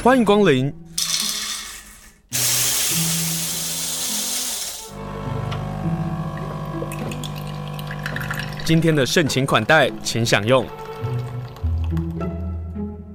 欢迎光临。今天的盛情款待，请享用。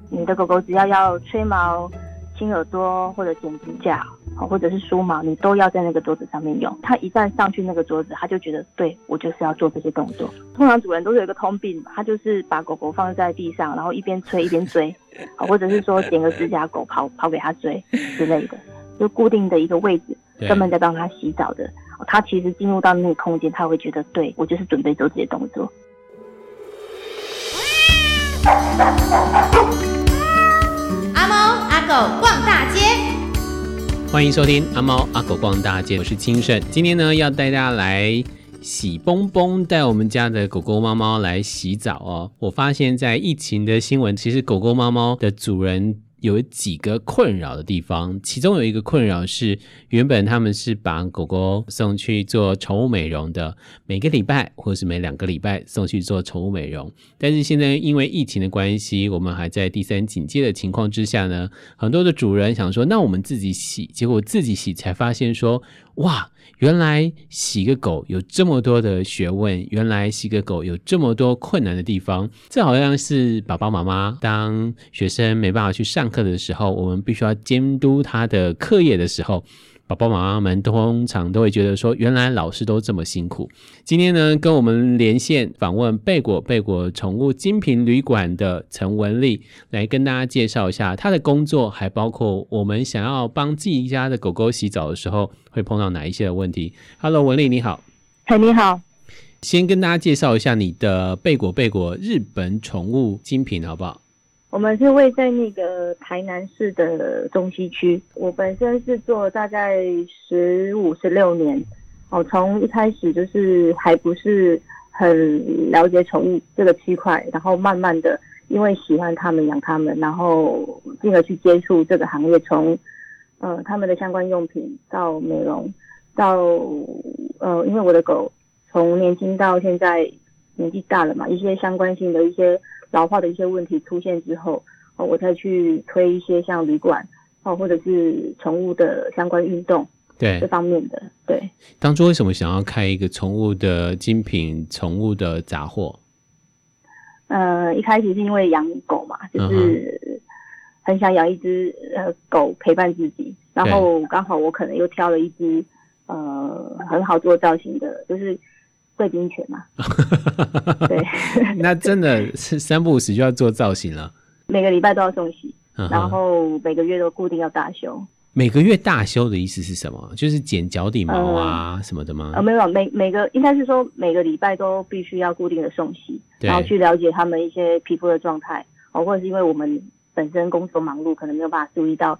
你的狗狗只要要吹毛、清耳朵或者剪指甲，或者是梳毛，你都要在那个桌子上面用。它一旦上去那个桌子，它就觉得对，我就是要做这些动作。通常主人都是有一个通病，他就是把狗狗放在地上，然后一边吹一边追，或者是说剪个指甲，狗跑跑给他追之类的，就固定的一个位置，专门在帮他洗澡的。他其实进入到那个空间，他会觉得，对，我就是准备做这些动作。阿猫阿狗逛大街，欢迎收听阿猫阿狗逛大街，我是清盛。今天呢，要带大家来洗蹦蹦，带我们家的狗狗猫猫来洗澡哦。我发现，在疫情的新闻，其实狗狗猫猫的主人。有几个困扰的地方，其中有一个困扰是，原本他们是把狗狗送去做宠物美容的，每个礼拜或是每两个礼拜送去做宠物美容。但是现在因为疫情的关系，我们还在第三警戒的情况之下呢，很多的主人想说，那我们自己洗，结果自己洗才发现说，哇。原来洗个狗有这么多的学问，原来洗个狗有这么多困难的地方。这好像是爸爸妈妈当学生没办法去上课的时候，我们必须要监督他的课业的时候。爸爸妈妈们通常都会觉得说，原来老师都这么辛苦。今天呢，跟我们连线访问贝果贝果宠物精品旅馆的陈文丽，来跟大家介绍一下她的工作，还包括我们想要帮自己家的狗狗洗澡的时候会碰到哪一些的问题。Hello，文丽你好。嗨，你好。先跟大家介绍一下你的贝果贝果日本宠物精品，好不好？我们是位在那个台南市的中西区。我本身是做大概十五、十六年，哦，从一开始就是还不是很了解宠物这个区块，然后慢慢的因为喜欢他们、养他们，然后进而去接触这个行业，从呃他们的相关用品到美容，到呃因为我的狗从年轻到现在年纪大了嘛，一些相关性的一些。老化的一些问题出现之后，哦，我再去推一些像旅馆，哦，或者是宠物的相关运动，对这方面的，对。当初为什么想要开一个宠物的精品、宠物的杂货？呃，一开始是因为养狗嘛，就是很想养一只呃狗陪伴自己，然后刚好我可能又挑了一只呃很好做造型的，就是。贵宾犬嘛，对，那真的是三不五时就要做造型了。每个礼拜都要送洗，然后每个月都固定要大修。每个月大修的意思是什么？就是剪脚底毛啊什么的吗？呃，没有，每每个应该是说每个礼拜都必须要固定的送洗，然后去了解他们一些皮肤的状态，哦，或者是因为我们本身工作忙碌，可能没有办法注意到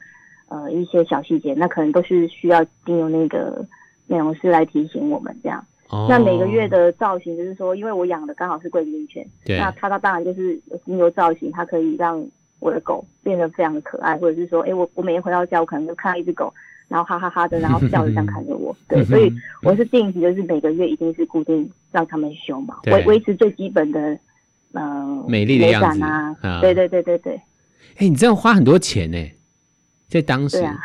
呃一些小细节，那可能都是需要经由那个美容师来提醒我们这样。那每个月的造型就是说，因为我养的刚好是贵宾犬，那它它当然就是经由造型，它可以让我的狗变得非常的可爱，或者是说，哎、欸，我我每天回到家，我可能就看到一只狗，然后哈哈哈的，然后笑着这样看着我，对，所以我是定期就是每个月一定是固定让他们修毛，维维持最基本的呃美丽的样子啊，对对对对对。哎、欸，你这样花很多钱呢，在当时，啊、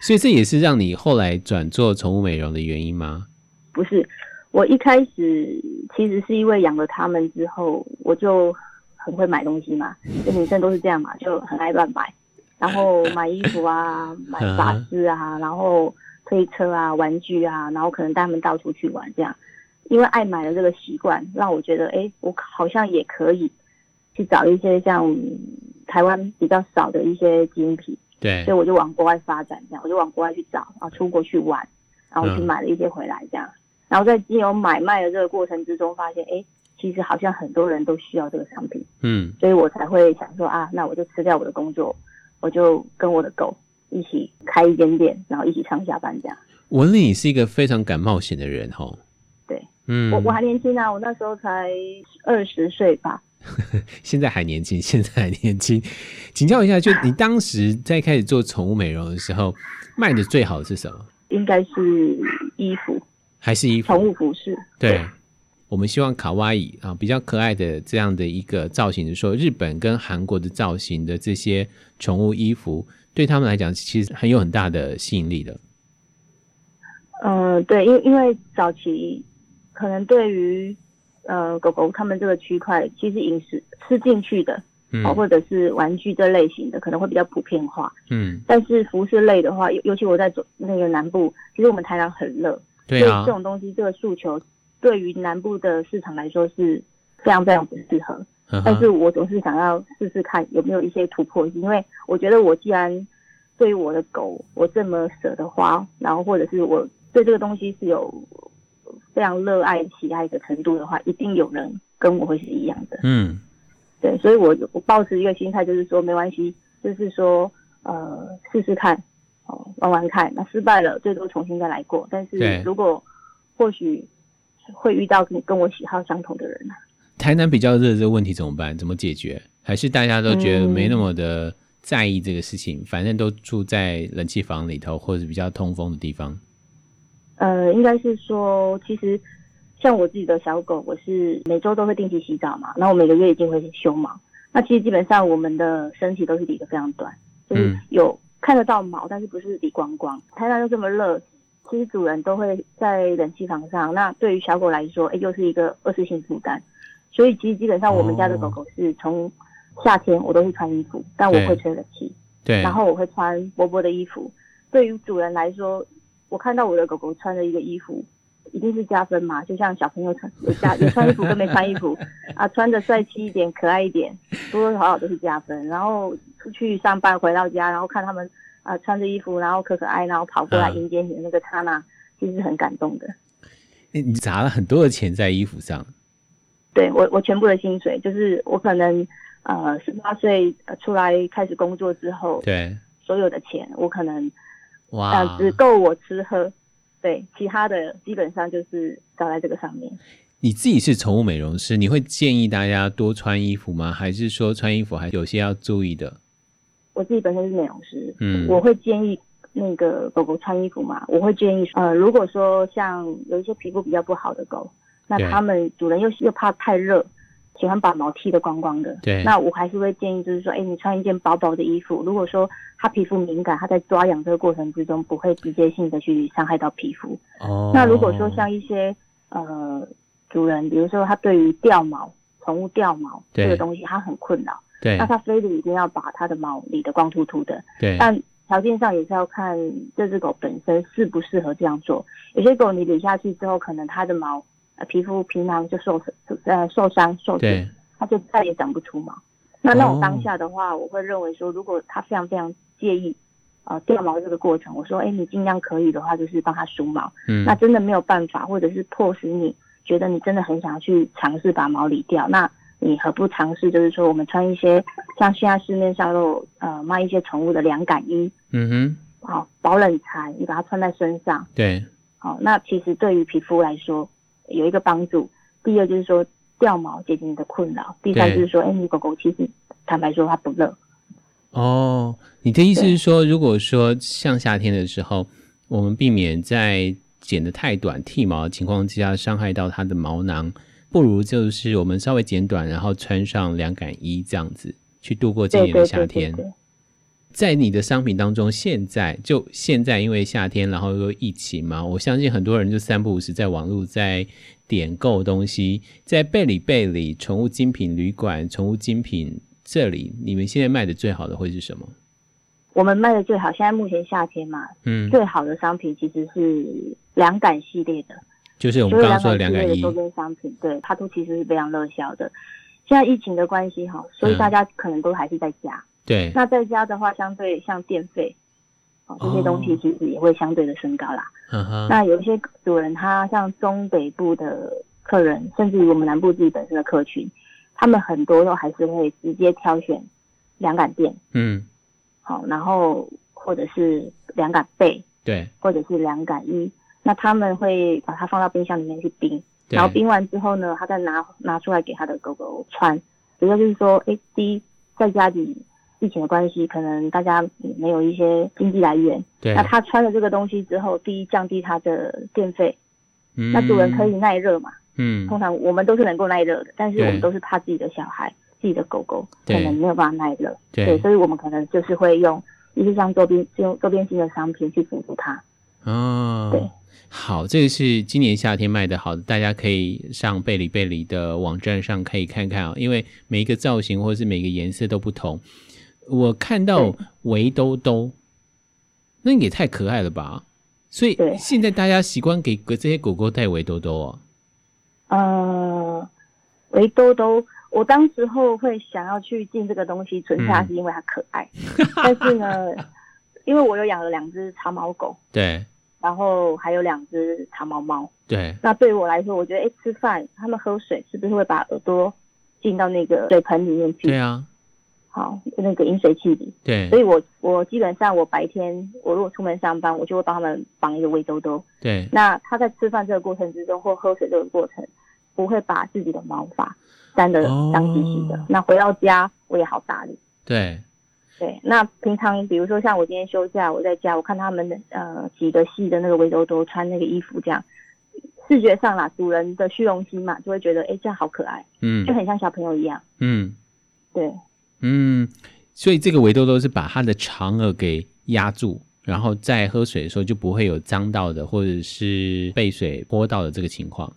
所以这也是让你后来转做宠物美容的原因吗？不是，我一开始其实是因为养了它们之后，我就很会买东西嘛，就女生都是这样嘛，就很爱乱买，然后买衣服啊，买发饰啊，然后推车啊，玩具啊，然后可能带他们到处去玩这样，因为爱买的这个习惯，让我觉得，哎，我好像也可以去找一些像台湾比较少的一些精品，对，所以我就往国外发展，这样，我就往国外去找啊，出国去玩，然后去买了一些回来这样。嗯然后在经由买卖的这个过程之中，发现哎，其实好像很多人都需要这个商品，嗯，所以我才会想说啊，那我就辞掉我的工作，我就跟我的狗一起开一间店，然后一起上下班这样。文丽，你是一个非常敢冒险的人哦。对，嗯，我我还年轻啊，我那时候才二十岁吧。现在还年轻，现在还年轻。请教一下，就你当时在开始做宠物美容的时候，卖的最好的是什么？应该是衣服。还是衣服，宠物服饰。对，我们希望卡哇伊啊比较可爱的这样的一个造型的时候，日本跟韩国的造型的这些宠物衣服，对他们来讲其实很有很大的吸引力的。嗯、呃，对，因因为早期可能对于呃狗狗他们这个区块，其实饮食吃进去的，嗯，或者是玩具这类型的，可能会比较普遍化。嗯，但是服饰类的话，尤尤其我在走那个南部，其实我们台南很热，对啊，这种东西这个诉求。对于南部的市场来说是非常非常不适合，但是我总是想要试试看有没有一些突破性，因为我觉得我既然对于我的狗我这么舍得花，然后或者是我对这个东西是有非常热爱喜爱的程度的话，一定有人跟我会是一样的。嗯，对，所以我我抱持一个心态，就是说没关系，就是说呃试试看，哦玩玩看，那失败了最多重新再来过，但是如果或许。会遇到跟跟我喜好相同的人啊。台南比较热这个问题怎么办？怎么解决？还是大家都觉得没那么的在意这个事情？嗯、反正都住在冷气房里头，或者比较通风的地方。呃，应该是说，其实像我自己的小狗，我是每周都会定期洗澡嘛，然后我每个月一定会修毛。那其实基本上我们的身体都是理得非常短，就是有看得到毛，但是不是理光光。台南又这么热。其实主人都会在冷气房上，那对于小狗来说，哎，又是一个二次性负担。所以其实基本上我们家的狗狗是从夏天我都会穿衣服，但我会吹冷气，对，然后我会穿薄薄的衣服。对于主人来说，我看到我的狗狗穿着一个衣服，一定是加分嘛。就像小朋友穿有加 有穿衣服跟没穿衣服啊，穿着帅气一点、可爱一点，多多少少都是加分。然后出去上班回到家，然后看他们。啊，穿着衣服，然后可可爱，然后跑过来迎接你的那个刹那，其实是很感动的。你你砸了很多的钱在衣服上？对，我我全部的薪水，就是我可能呃十八岁出来开始工作之后，对所有的钱，我可能哇、呃、只够我吃喝，对，其他的基本上就是砸在这个上面。你自己是宠物美容师，你会建议大家多穿衣服吗？还是说穿衣服还有些要注意的？我自己本身是美容师，嗯，我会建议那个狗狗穿衣服嘛。我会建议，呃，如果说像有一些皮肤比较不好的狗，那他们主人又又怕太热，喜欢把毛剃得光光的，对，那我还是会建议，就是说，哎，你穿一件薄薄的衣服。如果说它皮肤敏感，它在抓痒这个过程之中不会直接性的去伤害到皮肤。哦，那如果说像一些呃主人，比如说他对于掉毛、宠物掉毛这个东西，他很困扰。对，那它非得一定要把它的毛理得光秃秃的。对，但条件上也是要看这只狗本身适不适合这样做。有些狗你理下去之后，可能它的毛呃皮肤皮囊就受呃受伤受损，它就再也长不出毛。那那种当下的话，哦、我会认为说，如果它非常非常介意呃掉毛这个过程，我说，哎，你尽量可以的话，就是帮它梳毛。嗯，那真的没有办法，或者是迫使你觉得你真的很想要去尝试把毛理掉，那。你何不尝试？就是说，我们穿一些像现在市面上都呃卖一些宠物的凉感衣，嗯哼，好保冷材，你把它穿在身上，对，好，那其实对于皮肤来说有一个帮助。第二就是说掉毛解决你的困扰，第三就是说，哎，你狗狗其实坦白说它不热。哦，你的意思是说，如果说像夏天的时候，我们避免在剪得太短剃毛的情况之下伤害到它的毛囊。不如就是我们稍微剪短，然后穿上凉感衣这样子去度过今年的夏天。对对对对。在你的商品当中，现在就现在因为夏天，然后又疫情嘛，我相信很多人就三不五时在网络在点购东西，在贝里贝里宠物精品旅馆、宠物精品这里，你们现在卖的最好的会是什么？我们卖的最好，现在目前夏天嘛，嗯，最好的商品其实是凉感系列的。就是我们刚刚说的两感衣周边商品，对，它都其实是非常热销的。现在疫情的关系哈，所以大家可能都还是在家。嗯、对，那在家的话，相对像电费，哦，这些东西其实也会相对的升高啦。嗯哼。那有一些主人，他像中北部的客人，甚至于我们南部自己本身的客群，他们很多都还是会直接挑选两感垫。嗯。好，然后或者是两感被，对，或者是凉感衣。那他们会把它放到冰箱里面去冰，然后冰完之后呢，他再拿拿出来给他的狗狗穿。主要就是说，哎，第一，在家里疫情的关系，可能大家没有一些经济来源。对。那他穿了这个东西之后，第一降低他的电费，嗯，那主人可以耐热嘛？嗯，通常我们都是能够耐热的，但是我们都是怕自己的小孩、自己的狗狗可能没有办法耐热，对所以我们可能就是会用一些像周边、用周边性的商品去辅助它。哦，对，好，这个是今年夏天卖的好的，大家可以上贝里贝里的网站上可以看看啊、因为每一个造型或者是每个颜色都不同。我看到围兜兜，那也太可爱了吧！所以现在大家习惯给给这些狗狗戴围兜兜哦。呃，围兜兜，我当时候会想要去进这个东西存下，是因为它可爱。但是呢，因为我有养了两只长毛狗，对然后还有两只长毛猫。对那对于我来说，我觉得，哎，吃饭他们喝水是不是会把耳朵进到那个水盆里面去？对啊，好，那个饮水器里。对所以我我基本上我白天我如果出门上班，我就会帮他们绑一个围兜兜。对那他在吃饭这个过程之中或喝水这个过程，不会把自己的毛发沾得脏兮兮的。哦那回到家我也好打理。对对，那平常比如说像我今天休假，我在家，我看他们的呃几个系的那个围兜兜穿那个衣服这样，视觉上啦，主人的虚荣心嘛，就会觉得哎这样好可爱，嗯就很像小朋友一样。嗯对嗯，所以这个围兜兜是把它的长耳给压住，然后在喝水的时候就不会有脏到的或者是被水泼到的这个情况。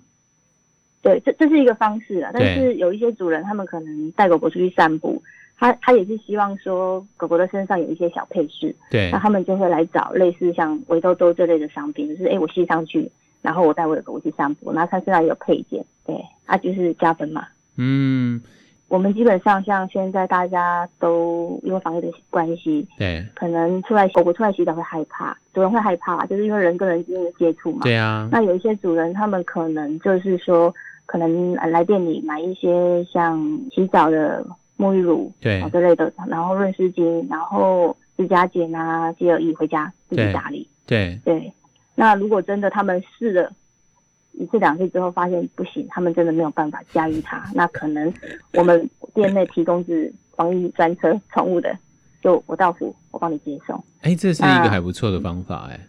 对，这这是一个方式啊。但是有一些主人他们可能带狗狗出去散步，他他也是希望说狗狗的身上有一些小配饰，对那他们就会来找类似像围兜兜这类的商品，就是哎我系上去，然后我带我的狗狗去散步，然后它身上有配件，对，啊就是加分嘛。嗯，我们基本上像现在大家都因为防疫的关系，对可能出来狗狗出来洗澡会害怕，主人会害怕，就是因为人跟人之间的接触嘛。对啊，那有一些主人他们可能就是说，可能来店里买一些像洗澡的沐浴乳对啊之类的，然后润湿巾，然后指甲剪啊、洁尔液回家自己打理。对对，那如果真的他们试了一次两次之后发现不行，他们真的没有办法驾驭它，那可能我们店内提供是防疫专车宠物的，就我到府我帮你接送。哎，这是一个还不错的方法哎。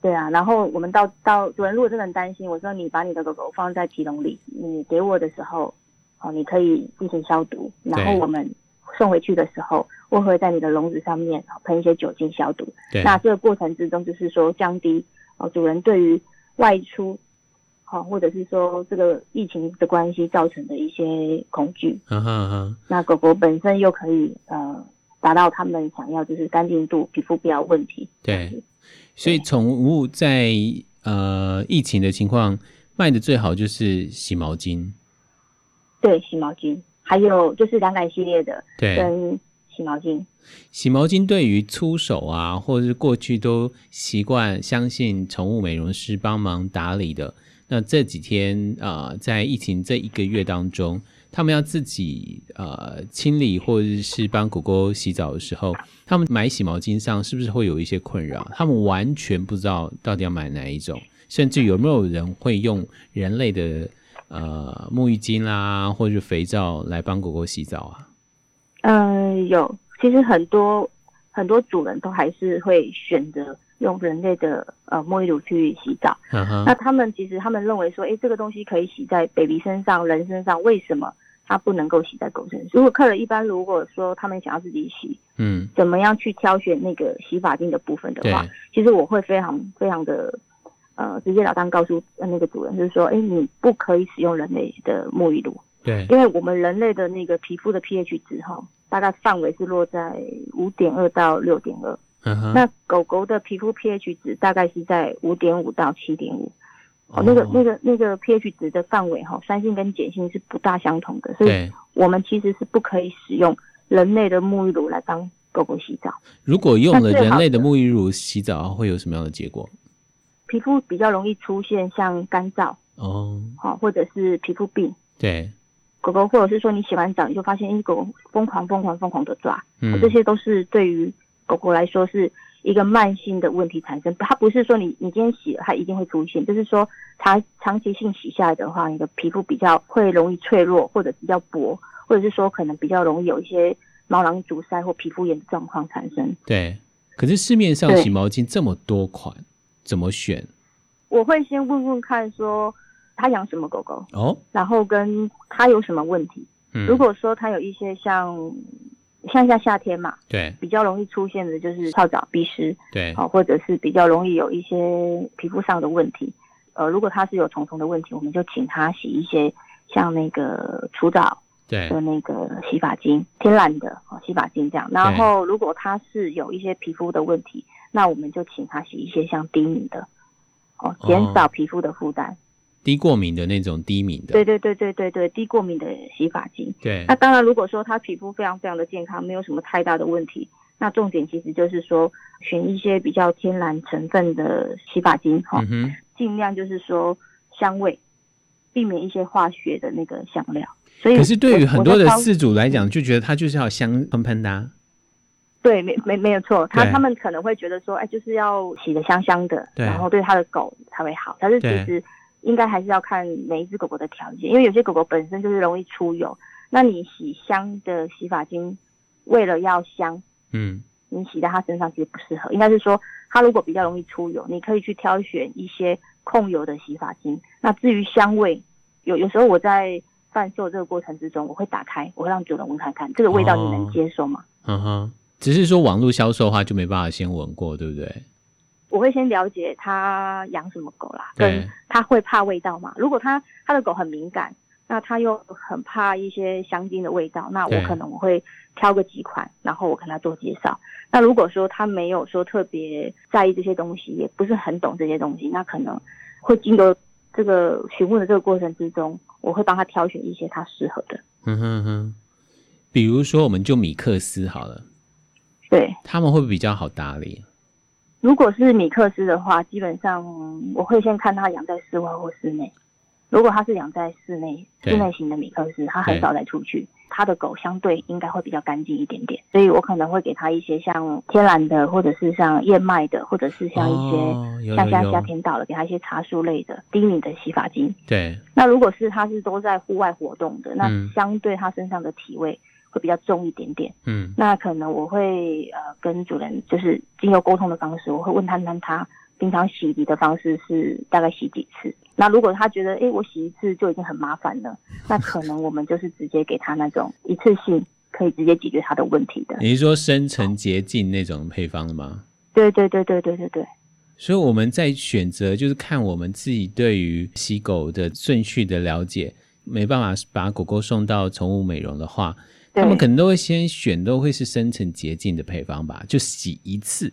对啊，然后我们到到主人如果真的很担心，我说你把你的狗狗放在提笼里，你给我的时候，哦，你可以进行消毒，然后我们送回去的时候，我会在你的笼子上面喷一些酒精消毒。对，那这个过程之中，就是说降低哦主人对于外出，好、哦、或者是说这个疫情的关系造成的一些恐惧。嗯哼嗯哼，那狗狗本身又可以呃达到他们想要就是干净度、皮肤不要问题。对。所以宠物在呃疫情的情况卖的最好就是洗毛巾，对，洗毛巾，还有就是凉感系列的，对，跟洗毛巾。洗毛巾对于粗手啊，或者是过去都习惯相信宠物美容师帮忙打理的，那这几天啊、呃，在疫情这一个月当中，他们要自己呃清理或者是帮狗狗洗澡的时候，他们买洗毛巾上是不是会有一些困扰？他们完全不知道到底要买哪一种，甚至有没有人会用人类的呃沐浴巾啦，或者是肥皂来帮狗狗洗澡啊？嗯、呃，有，其实很多很多主人都还是会选择用人类的呃沐浴乳去洗澡。嗯哼，那他们其实他们认为说，哎，这个东西可以洗在 baby 身上、人身上，为什么它不能够洗在狗身上？如果客人一般如果说他们想要自己洗，嗯，怎么样去挑选那个洗发精的部分的话，其实我会非常非常的呃直接了当告诉那个主人，就是说，哎，你不可以使用人类的沐浴露。对，因为我们人类的那个皮肤的 pH 值哈，大概范围是落在五点二到六点二。那狗狗的皮肤 pH 值大概是在五点五到七点五。哦，那个那个那个 pH 值的范围哈，酸性跟碱性是不大相同的，所以我们其实是不可以使用人类的沐浴乳来帮狗狗洗澡。如果用了人类的沐浴乳洗澡，会有什么样的结果？皮肤比较容易出现像干燥哦，好，或者是皮肤病。对。狗狗，或者是说你洗完澡，你就发现，哎，狗狗疯狂疯狂疯狂的抓，嗯，这些都是对于狗狗来说是一个慢性的问题产生。它不是说你你今天洗了，它一定会出现，就是说它长期性洗下来的话，你的皮肤比较会容易脆弱，或者比较薄，或者是说可能比较容易有一些毛囊阻塞或皮肤炎的状况产生。对，可是市面上洗毛巾这么多款，怎么选？我会先问问看说。他养什么狗狗哦，然后跟他有什么问题。嗯，如果说他有一些像像像夏天嘛，对比较容易出现的就是跳蚤、鼻虱，对，好，或者是比较容易有一些皮肤上的问题。呃，如果他是有虫虫的问题，我们就请他洗一些像那个除蚤对的那个洗发精，天然的哦洗发精这样。然后如果他是有一些皮肤的问题，那我们就请他洗一些像低敏的，哦，减少皮肤的负担。低过敏的那种低敏的，对对对对对对，低过敏的洗发精。对，那当然，如果说他皮肤非常非常的健康，没有什么太大的问题，那重点其实就是说选一些比较天然成分的洗发精哈。嗯哼尽量就是说香味，避免一些化学的那个香料。所以，可是对于很多的饲主来讲，就觉得它就是要香喷喷的、啊。对，没没没有错，他他们可能会觉得说，哎，就是要洗得香香的，对然后对他的狗才会好。但是其实应该还是要看每一只狗狗的条件，因为有些狗狗本身就是容易出油，那你洗香的洗发精，为了要香，嗯，你洗在它身上其实不适合。应该是说，它如果比较容易出油，你可以去挑选一些控油的洗发精。那至于香味，有有时候我在贩售这个过程之中，我会打开，我会让主人闻看看，这个味道你能接受吗？嗯、哦、哼，只是说网络销售的话就没办法先闻过，对不对？我会先了解他养什么狗啦，跟他会怕味道嘛？如果他他的狗很敏感，那他又很怕一些香精的味道，那我可能我会挑个几款，然后我跟他做介绍。那如果说他没有说特别在意这些东西，也不是很懂这些东西，那可能会经过这个询问的这个过程之中，我会帮他挑选一些他适合的。嗯哼哼，比如说我们就米克斯好了，对，他们会比较好打理？如果是米克斯的话，基本上我会先看它养在室外或室内。如果它是养在室内，室内型的米克斯，它很少再出去。它的狗相对应该会比较干净一点点，所以我可能会给它一些像天然的，或者是像燕麦的，或者是像一些像现在夏天到了，给它一些茶树类的低敏的洗发精。对。那如果是它是都在户外活动的，那相对它身上的体味会比较重一点点。嗯。那可能我会呃跟主人就是经由沟通的方式，我会问他问他平常洗涤的方式是大概洗几次。那如果他觉得，哎、欸，我洗一次就已经很麻烦了，那可能我们就是直接给他那种一次性可以直接解决他的问题的。你是说深层洁净那种配方的吗？对对对对对对对。所以我们在选择，就是看我们自己对于洗狗的顺序的了解，没办法把狗狗送到宠物美容的话，他们可能都会先选，都会是深层洁净的配方吧，就洗一次。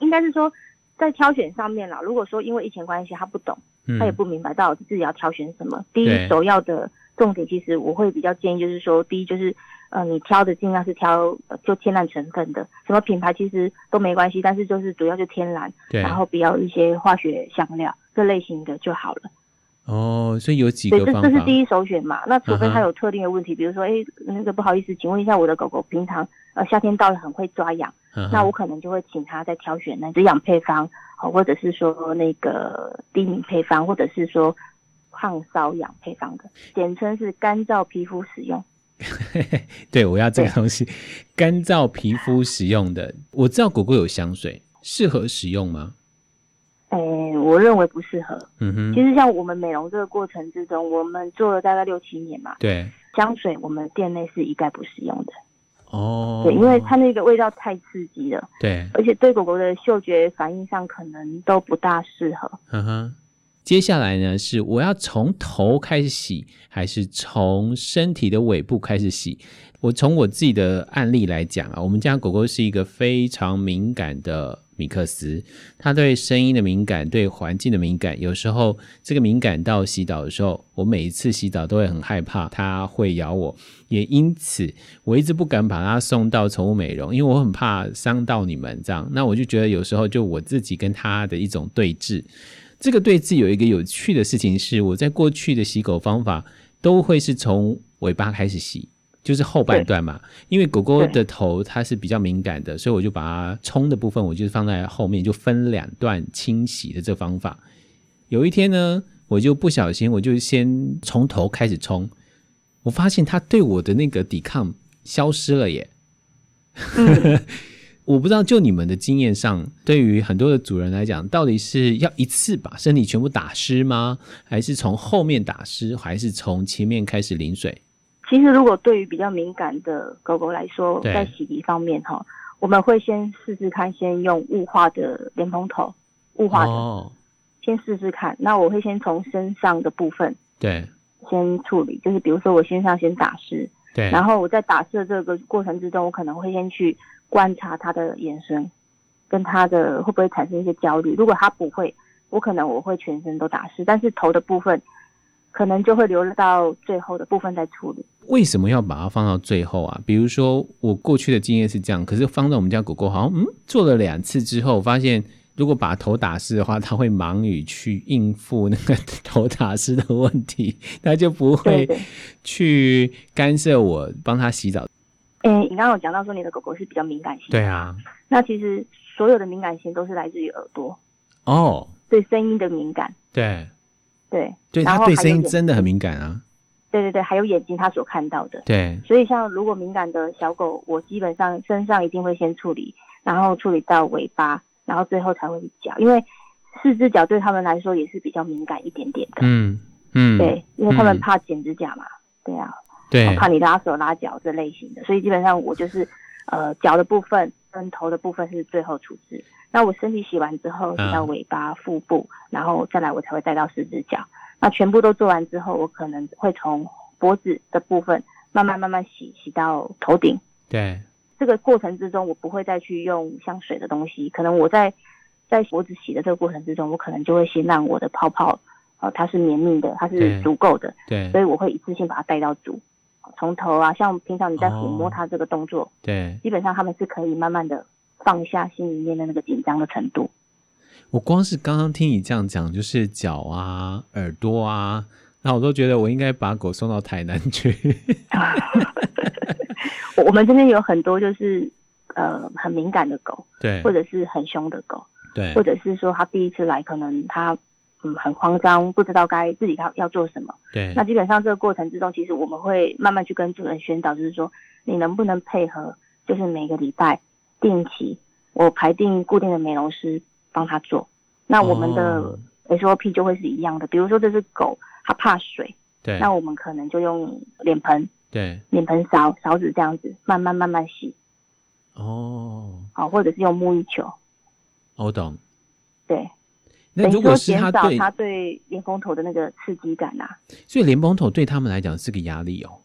应该是说。在挑选上面啦，如果说因为疫情关系他不懂，嗯、他也不明白到底自己要挑选什么。第一首要的重点，其实我会比较建议就是说，第一就是呃，你挑的尽量是挑就天然成分的，什么品牌其实都没关系，但是就是主要就天然，然后不要一些化学香料这类型的就好了。哦，所以有几个方法。对，这这是第一首选嘛。那除非他有特定的问题，uh. 比如说，哎，那个不好意思，请问一下，我的狗狗平常呃夏天到了很会抓痒，uh. 那我可能就会请他再挑选那止痒配方，好，或者是说那个低敏配方，或者是说抗瘙痒配方的，简称是干燥皮肤使用。对，我要这个东西，干燥皮肤使用的。我知道狗狗有香水，适合使用吗？哎、欸，我认为不适合。嗯哼，其实像我们美容这个过程之中，我们做了大概六七年嘛。对，香水我们店内是一概不使用的。哦。对，因为它那个味道太刺激了。对。而且对狗狗的嗅觉反应上可能都不大适合。嗯哼。接下来呢，是我要从头开始洗，还是从身体的尾部开始洗？我从我自己的案例来讲啊，我们家狗狗是一个非常敏感的。米克斯，它对声音的敏感，对环境的敏感，有时候这个敏感到洗澡的时候，我每一次洗澡都会很害怕，它会咬我，也因此我一直不敢把它送到宠物美容，因为我很怕伤到你们这样。那我就觉得有时候就我自己跟它的一种对峙，这个对峙有一个有趣的事情是，我在过去的洗狗方法都会是从尾巴开始洗。就是后半段嘛，因为狗狗的头它是比较敏感的，所以我就把它冲的部分，我就放在后面，就分两段清洗的这方法。有一天呢，我就不小心，我就先从头开始冲，我发现它对我的那个抵抗消失了耶。我不知道，就你们的经验上，对于很多的主人来讲，到底是要一次把身体全部打湿吗？还是从后面打湿，还是从前面开始淋水？其实，如果对于比较敏感的狗狗来说，在洗涤方面哈，我们会先试试看，先用雾化的莲蓬头，雾化的，哦、先试试看。那我会先从身上的部分，对，先处理，就是比如说我身上先打湿，对，然后我在打湿的这个过程之中，我可能会先去观察他的眼神，跟他的会不会产生一些焦虑。如果他不会，我可能我会全身都打湿，但是头的部分。可能就会留到最后的部分再处理。为什么要把它放到最后啊？比如说我过去的经验是这样，可是放在我们家狗狗好像嗯做了两次之后，发现如果把头打湿的话，它会忙于去应付那个头打湿的问题，它就不会去干涉我帮它洗澡。嗯，你刚刚有讲到说你的狗狗是比较敏感型，对啊。那其实所有的敏感型都是来自于耳朵哦，对声音的敏感，对。对，对，它对声音真的很敏感啊。对对对，还有眼睛，它所看到的。对，所以像如果敏感的小狗，我基本上身上一定会先处理，然后处理到尾巴，然后最后才会脚，因为四只脚对他们来说也是比较敏感一点点的。嗯嗯，对，因为他们怕剪指甲嘛。对啊，对，怕你拉手拉脚这类型的，所以基本上我就是呃脚的部分跟头的部分是最后处置。那我身体洗完之后，洗到尾巴、腹部，然后再来我才会带到四只脚。那全部都做完之后，我可能会从脖子的部分慢慢慢慢洗，洗到头顶。对，这个过程之中，我不会再去用香水的东西。可能我在在脖子洗的这个过程之中，我可能就会先让我的泡泡，呃，它是绵密的，它是足够的。对，所以我会一次性把它带到足，从头啊，像平常你在抚摸它这个动作，哦、对，基本上他们是可以慢慢的。放下心里面的那个紧张的程度。我光是刚刚听你这样讲，就是脚啊、耳朵啊，那我都觉得我应该把狗送到台南去。我们这边有很多就是呃很敏感的狗，对，或者是很凶的狗，对，或者是说他第一次来，可能他嗯很慌张，不知道该自己要要做什么。对，那基本上这个过程之中，其实我们会慢慢去跟主人宣导，就是说你能不能配合，就是每个礼拜。定期，我排定固定的美容师帮他做，那我们的 SOP 就会是一样的。比如说这只狗它怕水，对，那我们可能就用脸盆，对，脸盆勺勺子这样子慢慢慢慢洗。哦，好，或者是用沐浴球。我懂。对，那如果是他对，他对莲蓬头的那个刺激感啊，所以莲蓬头对他们来讲是个压力哦。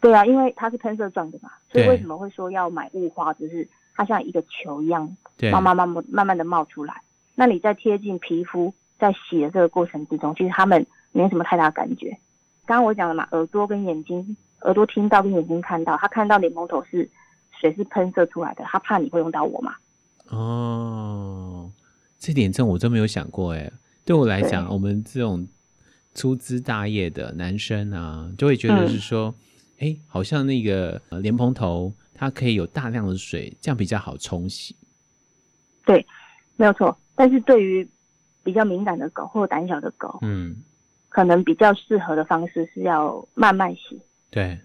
对啊，因为它是喷射状的嘛，所以为什么会说要买雾化？就是它像一个球一样，慢慢慢慢慢慢的冒出来。那你在贴近皮肤，在洗的这个过程之中，其实他们没什么太大感觉。刚刚我讲了嘛，耳朵跟眼睛，耳朵听到跟眼睛看到，他看到莲蓬头是水是喷射出来的，他怕你会用到我嘛。哦，这点真我真没有想过哎。对我来讲，我们这种粗枝大叶的男生啊，就会觉得是说。嗯哎，好像那个莲蓬头，它可以有大量的水，这样比较好冲洗。对，没有错。但是对于比较敏感的狗或胆小的狗，嗯，可能比较适合的方式是要慢慢洗。对，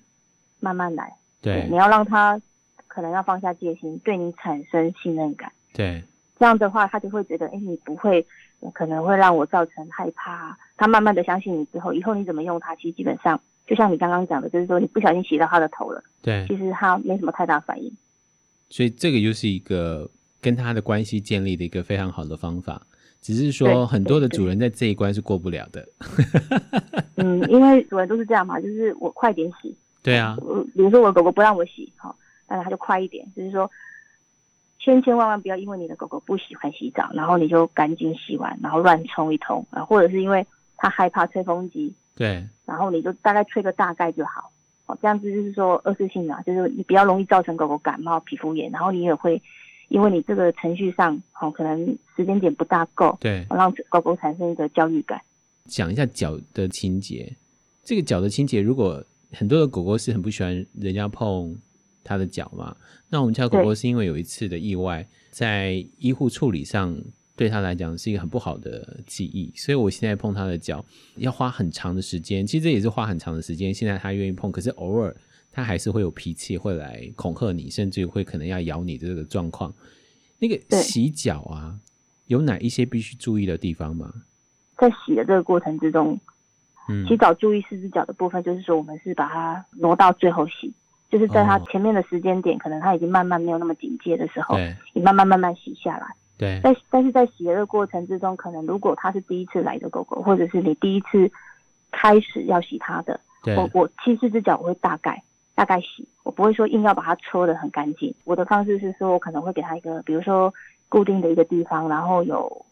慢慢来。对，对，你要让它可能要放下戒心，对你产生信任感。对，这样的话，他就会觉得，哎，你不会可能会让我造成害怕。他慢慢的相信你之后，以后你怎么用它，其实基本上。就像你刚刚讲的，就是说你不小心洗到他的头了，对，其实他没什么太大反应，所以这个又是一个跟他的关系建立的一个非常好的方法，只是说很多的主人在这一关是过不了的。嗯，因为主人都是这样嘛，就是我快点洗，对啊，比如说我的狗狗不让我洗，好，那它就快一点，就是说千千万万不要因为你的狗狗不喜欢洗澡，然后你就赶紧洗完，然后乱冲一通啊，或者是因为它害怕吹风机。对，然后你就大概吹个大概就好，哦，这样子就是说二次性啊，就是你比较容易造成狗狗感冒、皮肤炎，然后你也会因为你这个程序上，哦，可能时间点不大够，对，让狗狗产生一个焦虑感。讲一下脚的清洁，这个脚的清洁，如果很多的狗狗是很不喜欢人家碰它的脚嘛，那我们家狗狗是因为有一次的意外，在医护处理上。对他来讲是一个很不好的记忆，所以我现在碰他的脚要花很长的时间。其实这也是花很长的时间。现在他愿意碰，可是偶尔他还是会有脾气，会来恐吓你，甚至会可能要咬你的这个状况。那个洗脚啊，有哪一些必须注意的地方吗？在洗的这个过程之中，嗯，洗澡注意四只脚的部分，就是说我们是把它挪到最后洗，就是在他前面的时间点，哦，可能他已经慢慢没有那么警戒的时候，你慢慢慢慢洗下来。对。但但是在洗的过程之中，可能如果它是第一次来的狗狗，或者是你第一次开始要洗它的，我我其实只脚我会大概大概洗，我不会说硬要把它搓得很干净。我的方式是说，我可能会给它一个，比如说固定的一个地方，然后有。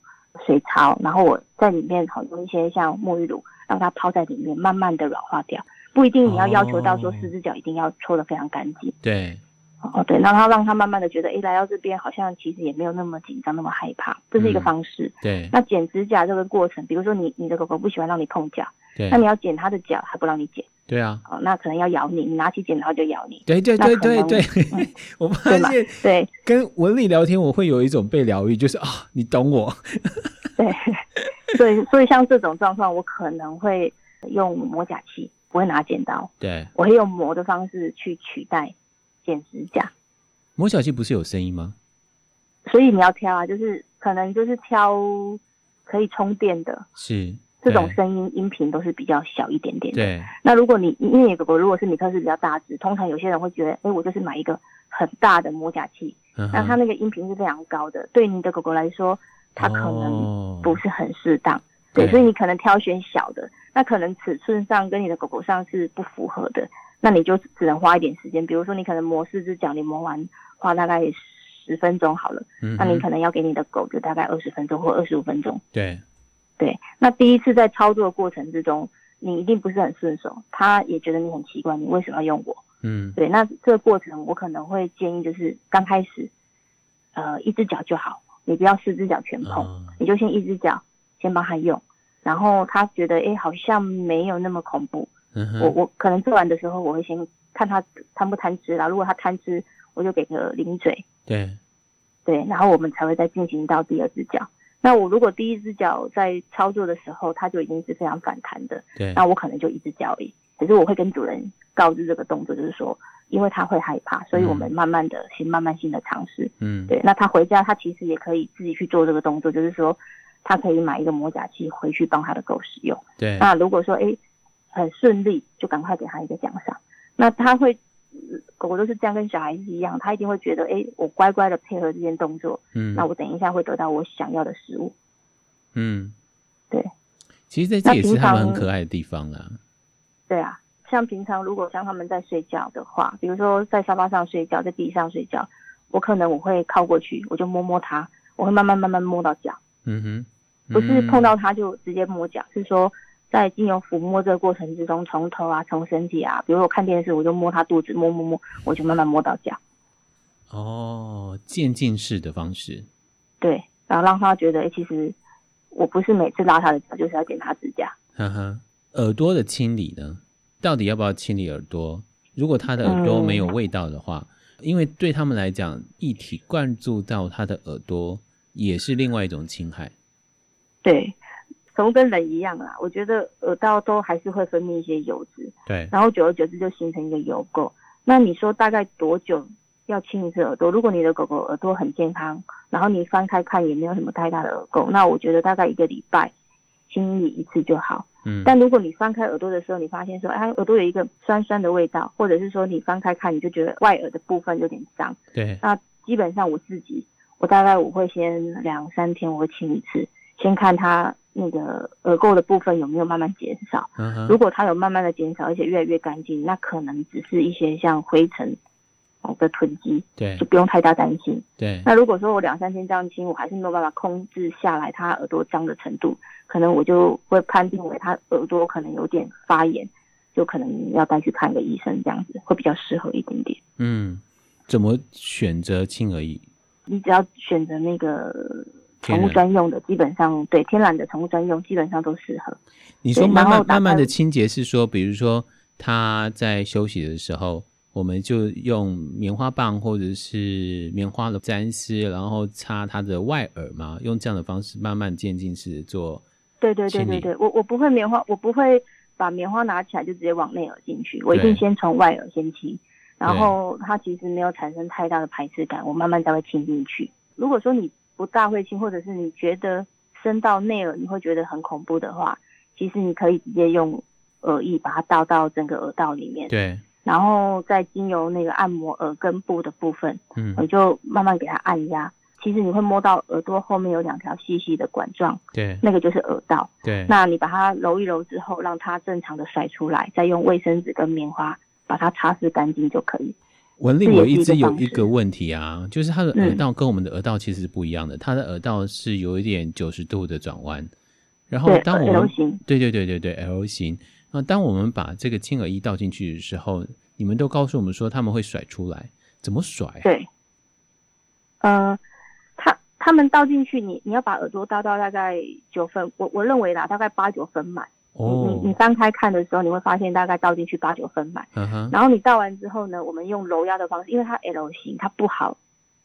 水槽，然后我在里面好用一些像沐浴乳，让它泡在里面，慢慢的软化掉。不一定你要要求到说四只脚一定要搓得非常干净。对，哦对，然后让他慢慢的觉得，哎，来到这边好像其实也没有那么紧张，那么害怕，这是一个方式。嗯、对。那剪指甲这个过程，比如说你你的狗狗不喜欢让你碰脚，对，那你要剪它的脚，还不让你剪。对啊，哦，那可能要咬你，你拿起剪刀就咬你。对对对对对，嗯、我发现对，对跟文丽聊天，我会有一种被疗愈，就是啊，你懂我。对，所以所以像这种状况，我可能会用磨甲器，不会拿剪刀。对，我会用磨的方式去取代剪指甲。磨甲器不是有声音吗？所以你要挑啊，就是可能就是挑可以充电的。是。这种声音音频都是比较小一点点的。对。那如果你因为你狗狗如果是米克斯比较大只，通常有些人会觉得，哎，我就是买一个很大的磨甲器，那、嗯、它那个音频是非常高的，对你的狗狗来说，它可能不是很适当。哦、对，所以你可能挑选小的，那可能尺寸上跟你的狗狗上是不符合的，那你就只能花一点时间。比如说你可能磨四只脚，你磨完花大概十分钟好了，嗯，那你可能要给你的狗就大概二十分钟或二十五分钟。对。对，那第一次在操作的过程之中，你一定不是很顺手，他也觉得你很奇怪，你为什么要用我？嗯，对，那这个过程我可能会建议就是刚开始，呃，一只脚就好，你不要四只脚全碰，哦，你就先一只脚先帮他用，然后他觉得哎好像没有那么恐怖，嗯，我我可能做完的时候我会先看他贪不贪吃啦，如果他贪吃，我就给个零嘴，对，对，然后我们才会再进行到第二只脚。那我如果第一只脚在操作的时候，它就已经是非常反弹的，对，那我可能就一只脚而已。可是我会跟主人告知这个动作，就是说，因为他会害怕，所以我们慢慢的、先、嗯、慢慢性的尝试。嗯，对。那他回家，他其实也可以自己去做这个动作，就是说，他可以买一个磨甲器回去帮他的狗使用。对。那如果说，哎，很顺利，就赶快给他一个奖赏。那他会。狗狗都是这样，跟小孩子一样，他一定会觉得，哎、欸，我乖乖的配合这件动作，嗯，那我等一下会得到我想要的食物，嗯，对。其实在这也是他们很可爱的地方啦。对啊，像平常如果像他们在睡觉的话，比如说在沙发上睡觉，在地上睡觉，我可能我会靠过去，我就摸摸它，我会慢慢慢慢摸到脚，嗯哼，嗯不是碰到它就直接摸脚，是说。在进油抚摸这个过程之中，从头啊，从身体啊，比如我看电视，我就摸他肚子，摸摸摸，我就慢慢摸到脚。哦，渐进式的方式。对，然后让他觉得，哎，其实我不是每次拉他的脚就是要剪他指甲。哈哈，耳朵的清理呢，到底要不要清理耳朵？如果他的耳朵没有味道的话，嗯、因为对他们来讲，液体灌注到他的耳朵也是另外一种侵害。对。宠物跟人一样啦，我觉得耳道都还是会分泌一些油脂，对，然后久而久之就形成一个油垢。那你说大概多久要清一次耳朵？如果你的狗狗耳朵很健康，然后你翻开看也没有什么太大的耳垢，那我觉得大概一个礼拜清理一次就好。嗯，但如果你翻开耳朵的时候，你发现说，哎，耳朵有一个酸酸的味道，或者是说你翻开看你就觉得外耳的部分有点脏，对，那基本上我自己，我大概我会先两三天我会清一次，先看他。那个耳垢的部分有没有慢慢减少？嗯，如果它有慢慢的减少，而且越来越干净，那可能只是一些像灰尘的囤积，对，就不用太大担心。对。那如果说我两三天这样清，我还是没有办法控制下来他耳朵脏的程度，可能我就会判定为他耳朵可能有点发炎，就可能要带去看个医生，这样子会比较适合一点点。嗯，怎么选择清而已？你只要选择那个。宠物专用的基本上对天然的宠物专用基本上都适合。你说慢慢慢慢的清洁是说，比如说它在休息的时候，我们就用棉花棒或者是棉花的沾湿，然后擦它的外耳嘛，用这样的方式慢慢渐进式做。对对对对对，我我不会棉花，我不会把棉花拿起来就直接往内耳进去，我一定先从外耳先清，然后它其实没有产生太大的排斥感，我慢慢才会清进去。如果说你不大会清，或者是你觉得伸到内耳你会觉得很恐怖的话，其实你可以直接用耳翼把它倒到整个耳道里面，对，然后再经由那个按摩耳根部的部分，嗯，我就慢慢给它按压。其实你会摸到耳朵后面有两条细细的管状，对，那个就是耳道。对，那你把它揉一揉之后，让它正常的甩出来，再用卫生纸跟棉花把它擦拭干净就可以。文丽，我一直有一个问题啊，就是他的耳道跟我们的耳道其实是不一样的，他的耳道是有一点九十度的转弯，然后当我们，对对对对对 L 型，那当我们把这个轻耳翼倒进去的时候，你们都告诉我们说他们会甩出来，怎么甩？对，呃。他们倒进去，你你要把耳朵倒到大概九分，我我认为啦，大概八九分满。哦。你你翻开看的时候，你会发现大概倒进去八九分满。嗯哼。然后你倒完之后呢，我们用揉压的方式，因为它 L 型，它不好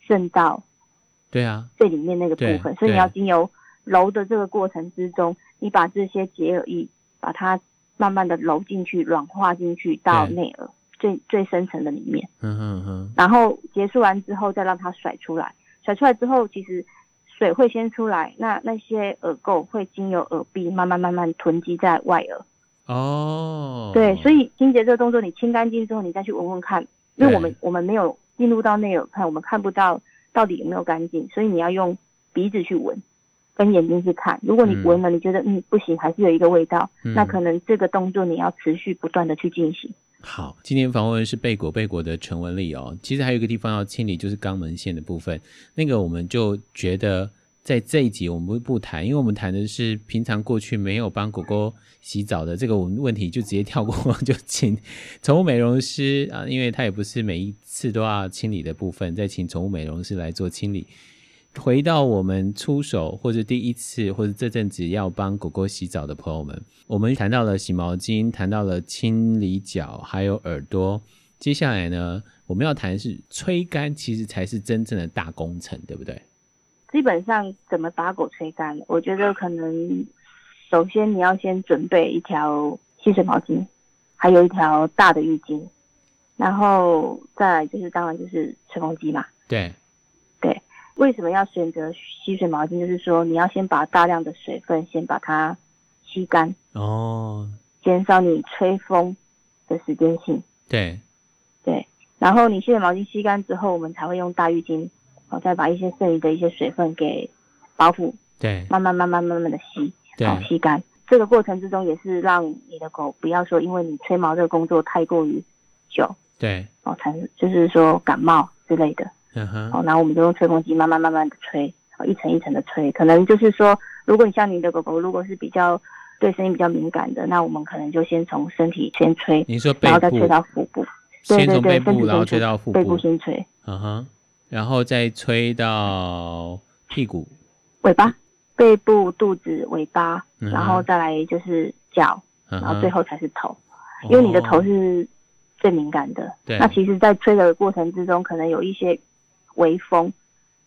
渗到。对啊。最里面那个部分，所以你要经由揉的这个过程之中，你把这些结耳液把它慢慢的揉进去，软化进去到内耳最最深层的里面。嗯哼哼。然后结束完之后，再让它甩出来。甩出来之后，其实水会先出来，那那些耳垢会经由耳壁慢慢慢慢囤积在外耳。哦，对，所以清洁这个动作，你清干净之后，你再去闻闻看，因为我们我们没有进入到内耳看，我们看不到到底有没有干净，所以你要用鼻子去闻，跟眼睛去看。如果你闻了，你觉得嗯，嗯不行，还是有一个味道，嗯，那可能这个动作你要持续不断的去进行。好，今天访问的是贝果贝果的陈文丽哦。其实还有一个地方要清理，就是肛门腺的部分。那个我们就觉得在这一集我们不不谈，因为我们谈的是平常过去没有帮狗狗洗澡的这个问题，就直接跳过，就请 宠物美容师啊，因为他也不是每一次都要清理的部分，再请宠物美容师来做清理。回到我们出手或者第一次或者这阵子要帮狗狗洗澡的朋友们，我们谈到了洗毛巾，谈到了清理脚，还有耳朵。接下来呢，我们要谈的是吹干，其实才是真正的大工程，对不对？基本上怎么把狗吹干，我觉得可能首先你要先准备一条吸水毛巾，还有一条大的浴巾，然后再来就是当然就是吹风机嘛。对对。为什么要选择吸水毛巾？就是说，你要先把大量的水分先把它吸干哦，减少你吹风的时间性。对，对。然后你吸水毛巾吸干之后，我们才会用大浴巾，哦，再把一些剩余的一些水分给包覆。对，慢慢慢慢慢慢的吸，对吸干。这个过程之中也是让你的狗不要说，因为你吹毛这个工作太过于久，对，哦，产生就是说感冒之类的。嗯哼，好，然后我们就用吹风机慢慢慢慢的吹，好，一层一层的吹。可能就是说，如果你像你的狗狗，如果是比较对声音比较敏感的，那我们可能就先从身体先吹，你说背部，然后再吹到腹部，先从背部，对对对，然后吹到腹部，背部先吹，嗯哼，然后再吹到屁股、尾巴、背部、肚子、尾巴，然后再来就是脚，然后最后才是头，因为你的头是最敏感的。对，那其实，在吹的过程之中，可能有一些。微风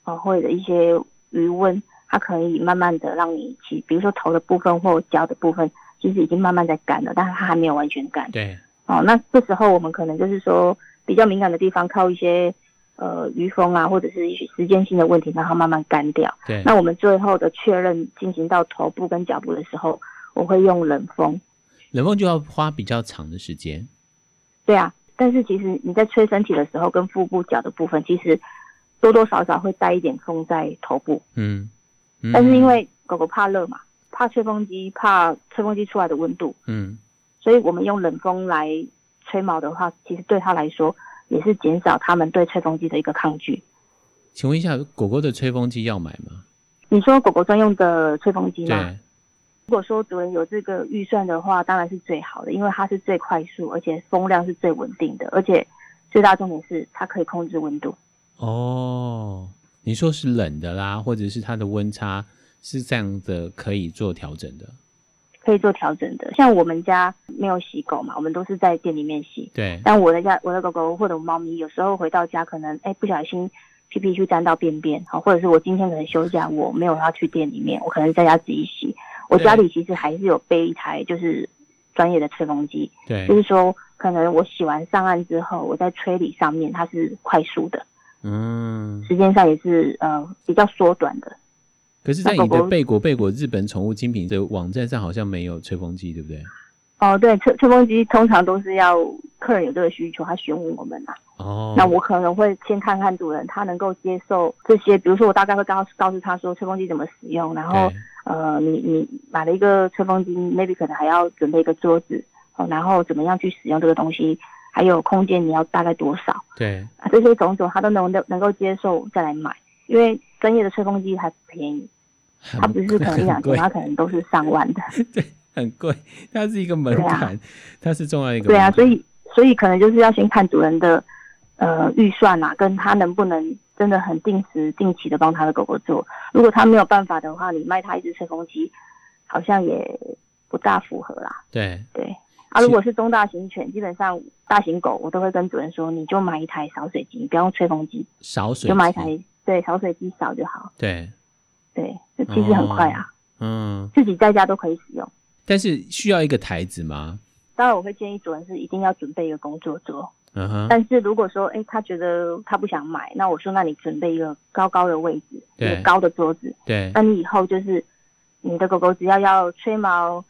啊，或者一些余温，它可以慢慢的让你起，比如说头的部分或脚的部分，其实已经慢慢在干了，但是它还没有完全干。对，哦，那这时候我们可能就是说比较敏感的地方，靠一些呃余风啊，或者是一些时间性的问题，让它慢慢干掉。对，那我们最后的确认进行到头部跟脚部的时候，我会用冷风。冷风就要花比较长的时间。对啊，但是其实你在吹身体的时候，跟腹部、脚的部分，其实。多多少少会带一点风在头部，嗯，嗯，但是因为狗狗怕热嘛，怕吹风机，怕吹风机出来的温度，嗯，所以我们用冷风来吹毛的话，其实对它来说也是减少它们对吹风机的一个抗拒。请问一下，狗狗的吹风机要买吗？你说狗狗专用的吹风机吗？对。如果说主人有这个预算的话，当然是最好的，因为它是最快速，而且风量是最稳定的，而且最大重点是它可以控制温度。哦，你说是冷的啦，或者是它的温差是这样的，可以做调整的，可以做调整的。像我们家没有洗狗嘛，我们都是在店里面洗。对。但我的家，我的狗狗或者猫咪，有时候回到家可能哎不小心屁屁去沾到便便，好，或者是我今天可能休假，我没有要去店里面，我可能在家自己洗。我家里其实还是有备一台就是专业的吹风机，对，就是说可能我洗完上岸之后，我在吹理上面它是快速的，嗯，时间上也是呃比较缩短的。可是，在你的贝果贝果日本宠物精品的网站上，好像没有吹风机，对不对？哦，对，吹吹风机通常都是要客人有这个需求，他询问我们啊。哦，那我可能会先看看主人他能够接受这些，比如说我大概会告告诉他说吹风机怎么使用，然后呃，你你买了一个吹风机，maybe 可能还要准备一个桌子，哦，然后怎么样去使用这个东西，还有空间你要大概多少？对，啊，这些种种他都能能能够接受再来买，因为专业的吹风机还不便宜。它不是可能 一两千，它可能都是上万的。对，很贵，它是一个门槛，啊、它是重要一个。对啊，所以所以可能就是要先看主人的呃预算啊，跟他能不能真的很定时定期的帮他的狗狗做。如果他没有办法的话，你卖他一只吹风机，好像也不大符合啦。对对啊，如果是中大型犬，基本上大型狗，我都会跟主人说，你就买一台扫水机，你不要用吹风机，扫水就买一台对扫水机扫就好。对。对，这其实很快啊，哦、嗯，自己在家都可以使用。但是需要一个台子吗？当然，我会建议主人是一定要准备一个工作桌。嗯哼。但是如果说，哎，他觉得他不想买，那我说，那你准备一个高高的位置，一个高的桌子。对。那你以后就是你的狗狗只要要吹毛、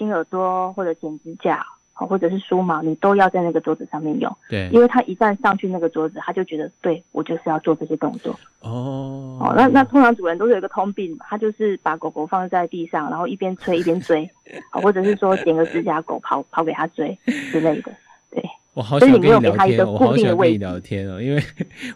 清耳朵或者剪指甲。或者是梳毛，你都要在那个桌子上面用。对，因为他一旦上去那个桌子，他就觉得对我就是要做这些动作。哦哦，那那通常主人都是有一个通病，他就是把狗狗放在地上，然后一边吹一边追，或者是说剪个指甲，狗跑跑给他追之类的。对，我好想跟你聊天，我好想跟你聊天哦，因为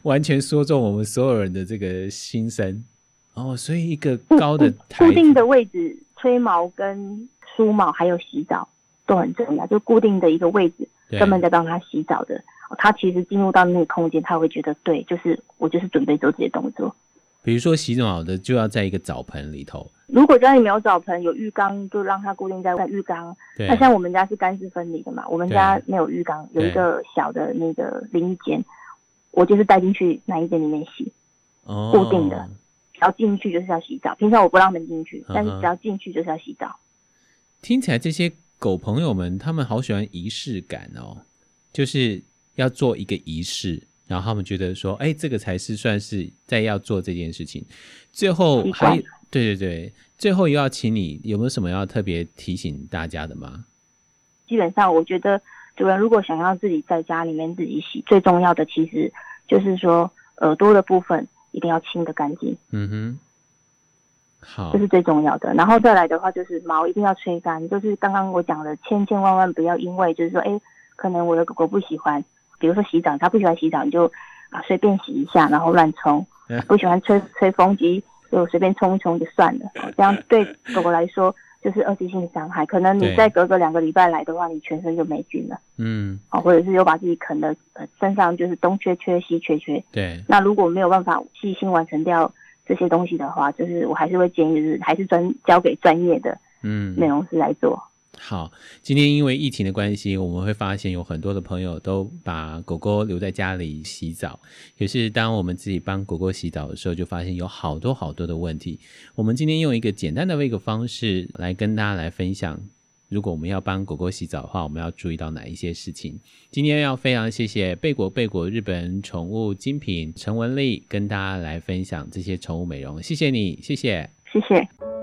完全说中我们所有人的这个心声。哦，所以一个高的固定的位置吹毛跟梳毛还有洗澡。都很重要，就固定的一个位置，专门在帮他洗澡的。他其实进入到那个空间，他会觉得对，就是我就是准备做这些动作。比如说洗澡的就要在一个澡盆里头。如果家里没有澡盆，有浴缸，就让它固定在在浴缸。那像我们家是干湿分离的嘛，我们家没有浴缸，有一个小的那个淋浴间，我就是带进去那一间里面洗。哦，固定的，只要进去就是要洗澡。平常我不让他们进去，但是只要进去就是要洗澡。听起来这些。狗朋友们，他们好喜欢仪式感哦，就是要做一个仪式，然后他们觉得说，哎，这个才是算是在要做这件事情。最后还对对对，最后又要请你，有没有什么要特别提醒大家的吗？基本上，我觉得主人如果想要自己在家里面自己洗，最重要的其实就是说耳朵的部分一定要清的干净。嗯哼。好，这是最重要的。然后再来的话，就是毛一定要吹干。就是刚刚我讲的，千千万万不要因为就是说，哎，可能我的狗狗不喜欢，比如说洗澡，它不喜欢洗澡，你就啊随便洗一下，然后乱冲。不喜欢吹吹风机，就随便冲一冲就算了。这样对狗狗来说就是二次性伤害。可能你再隔个两个礼拜来的话，你全身就没菌了。嗯，好，或者是又把自己啃的呃身上就是东缺缺西缺缺。对。那如果没有办法细心完成掉。这些东西的话，就是我还是会建议，就是还是专交给专业的嗯美容师来做。好，今天因为疫情的关系，我们会发现有很多的朋友都把狗狗留在家里洗澡。可是当我们自己帮狗狗洗澡的时候，就发现有好多好多的问题。我们今天用一个简单的一个方式来跟大家来分享。如果我们要帮狗狗洗澡的话，我们要注意到哪一些事情？今天要非常谢谢贝果贝果日本宠物精品陈文丽跟大家来分享这些宠物美容，谢谢你，谢谢，谢谢。